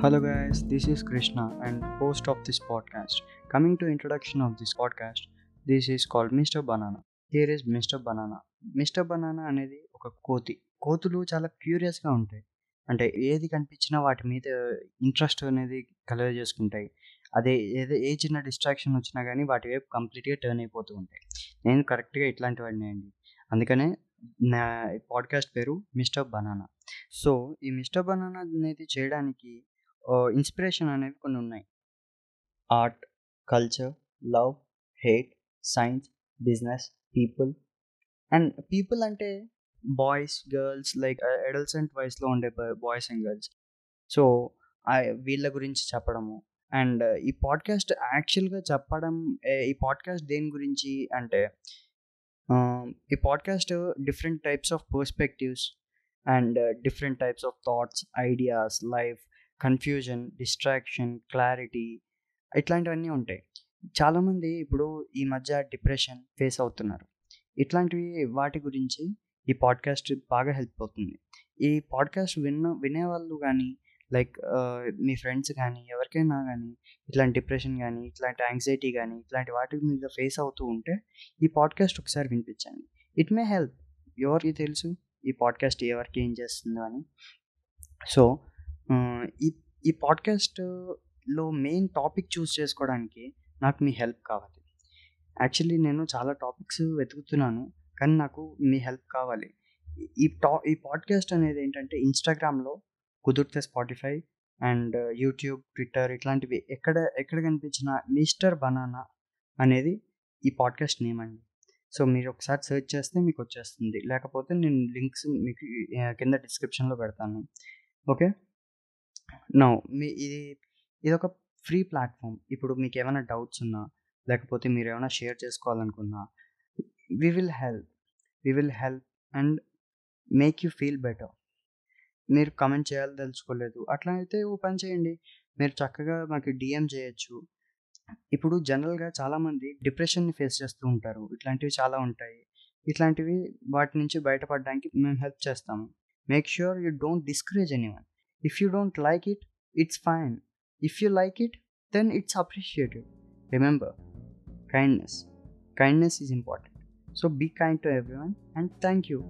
Hello guys, this is Krishna and host of this podcast. Coming to introduction of this podcast, this is called Mr. Banana. Here is Mr. Banana. Mister Banana అనేది ఒక కోతి కోతులు చాలా క్యూరియస్గా ఉంటాయి అంటే ఏది కనిపించినా వాటి మీద ఇంట్రెస్ట్ అనేది కలగజేసుకుంటాయి అదే ఏదో ఏ చిన్న డిస్ట్రాక్షన్ వచ్చినా కానీ వాటి వైపు కంప్లీట్గా టర్న్ అయిపోతూ ఉంటాయి నేను కరెక్ట్గా ఇట్లాంటి వాడిని అండి అందుకనే నా పాడ్కాస్ట్ పేరు మిస్టర్ బనానా సో ఈ మిస్టర్ బనానా అనేది చేయడానికి ఇన్స్పిరేషన్ అనేవి కొన్ని ఉన్నాయి art culture love hate science business people. And people అంటే బాయ్స్ గర్ల్స్ లైక్ అడల్సెంట్ వయసులో ఉండే బాయ్స్ అండ్ గర్ల్స్. సో వీళ్ళ గురించి చెప్పడము. అండ్ ఈ పాడ్కాస్ట్ యాక్చువల్గా చెప్పడం ఈ పాడ్కాస్ట్ దేని గురించి అంటే ఈ podcast different types of perspectives and different types of thoughts ideas life confusion distraction clarity ఇట్లాంటివన్నీ ఉంటాయి. చాలామంది ఇప్పుడు ఈ మధ్య డిప్రెషన్ ఫేస్ అవుతున్నారు. ఇట్లాంటివి వాటి గురించి ఈ పాడ్కాస్ట్ బాగా హెల్ప్ అవుతుంది. ఈ పాడ్కాస్ట్ విన్న వినేవాళ్ళు కానీ లైక్ మీ ఫ్రెండ్స్ కానీ ఎవరికైనా కానీ ఇట్లాంటి డిప్రెషన్ కానీ ఇట్లాంటి యాంగ్జైటీ కానీ ఇట్లాంటి వాటి మీద ఫేస్ అవుతూ ఉంటే ఈ పాడ్కాస్ట్ ఒకసారి వినిపించండి. It may help. ఎవరికి తెలుసు? ఈ పాడ్కాస్ట్ ఎవరికి ఏం చేస్తుందో అని. సో ఈ ఈ పాడ్కాస్ట్లో మెయిన్ టాపిక్ చూస్ చేసుకోవడానికి నాకు మీ హెల్ప్ కావాలి. యాక్చువల్లీ నేను చాలా టాపిక్స్ వెతుకుతున్నాను కానీ నాకు మీ హెల్ప్ కావాలి. ఈ టా ఈ పాడ్కాస్ట్ అనేది ఏంటంటే ఇన్స్టాగ్రామ్లో కుదిరితే స్పాటిఫై అండ్ యూట్యూబ్ ట్విట్టర్ ఇట్లాంటివి ఎక్కడ ఎక్కడ కనిపించిన మిస్టర్ బనానా అనేది ఈ పాడ్కాస్ట్ నేమ్ అండి. సో మీరు ఒకసారి సెర్చ్ చేస్తే మీకు వచ్చేస్తుంది. లేకపోతే నేను లింక్స్ మీకు కింద డిస్క్రిప్షన్లో పెడతాను. Okay no. మీ ఇది ఇది ఒక ఫ్రీ ప్లాట్ఫామ్ ఇప్పుడు మీకు ఏమైనా డౌట్స్ ఉన్నా లేకపోతే మీరు ఏమైనా share చేసుకోవాలనుకున్నా we will help. We will help and make you feel better. మీరు కమెంట్ చేయాలి తెలుసుకోలేదు. అట్లా అయితే ఓ పని చేయండి. మీరు చక్కగా మాకు డిఎం చేయొచ్చు. ఇప్పుడు జనరల్గా చాలామంది డిప్రెషన్ని ఫేస్ చేస్తూ ఉంటారు. ఇట్లాంటివి చాలా ఉంటాయి. ఇట్లాంటివి వాటి నుంచి బయటపడడానికి మేము హెల్ప్ చేస్తాము. Make sure you don't discourage any If you don't like it, it's fine. If you like it, then it's appreciated. Remember, kindness. Kindness is important. So be kind to everyone and thank you.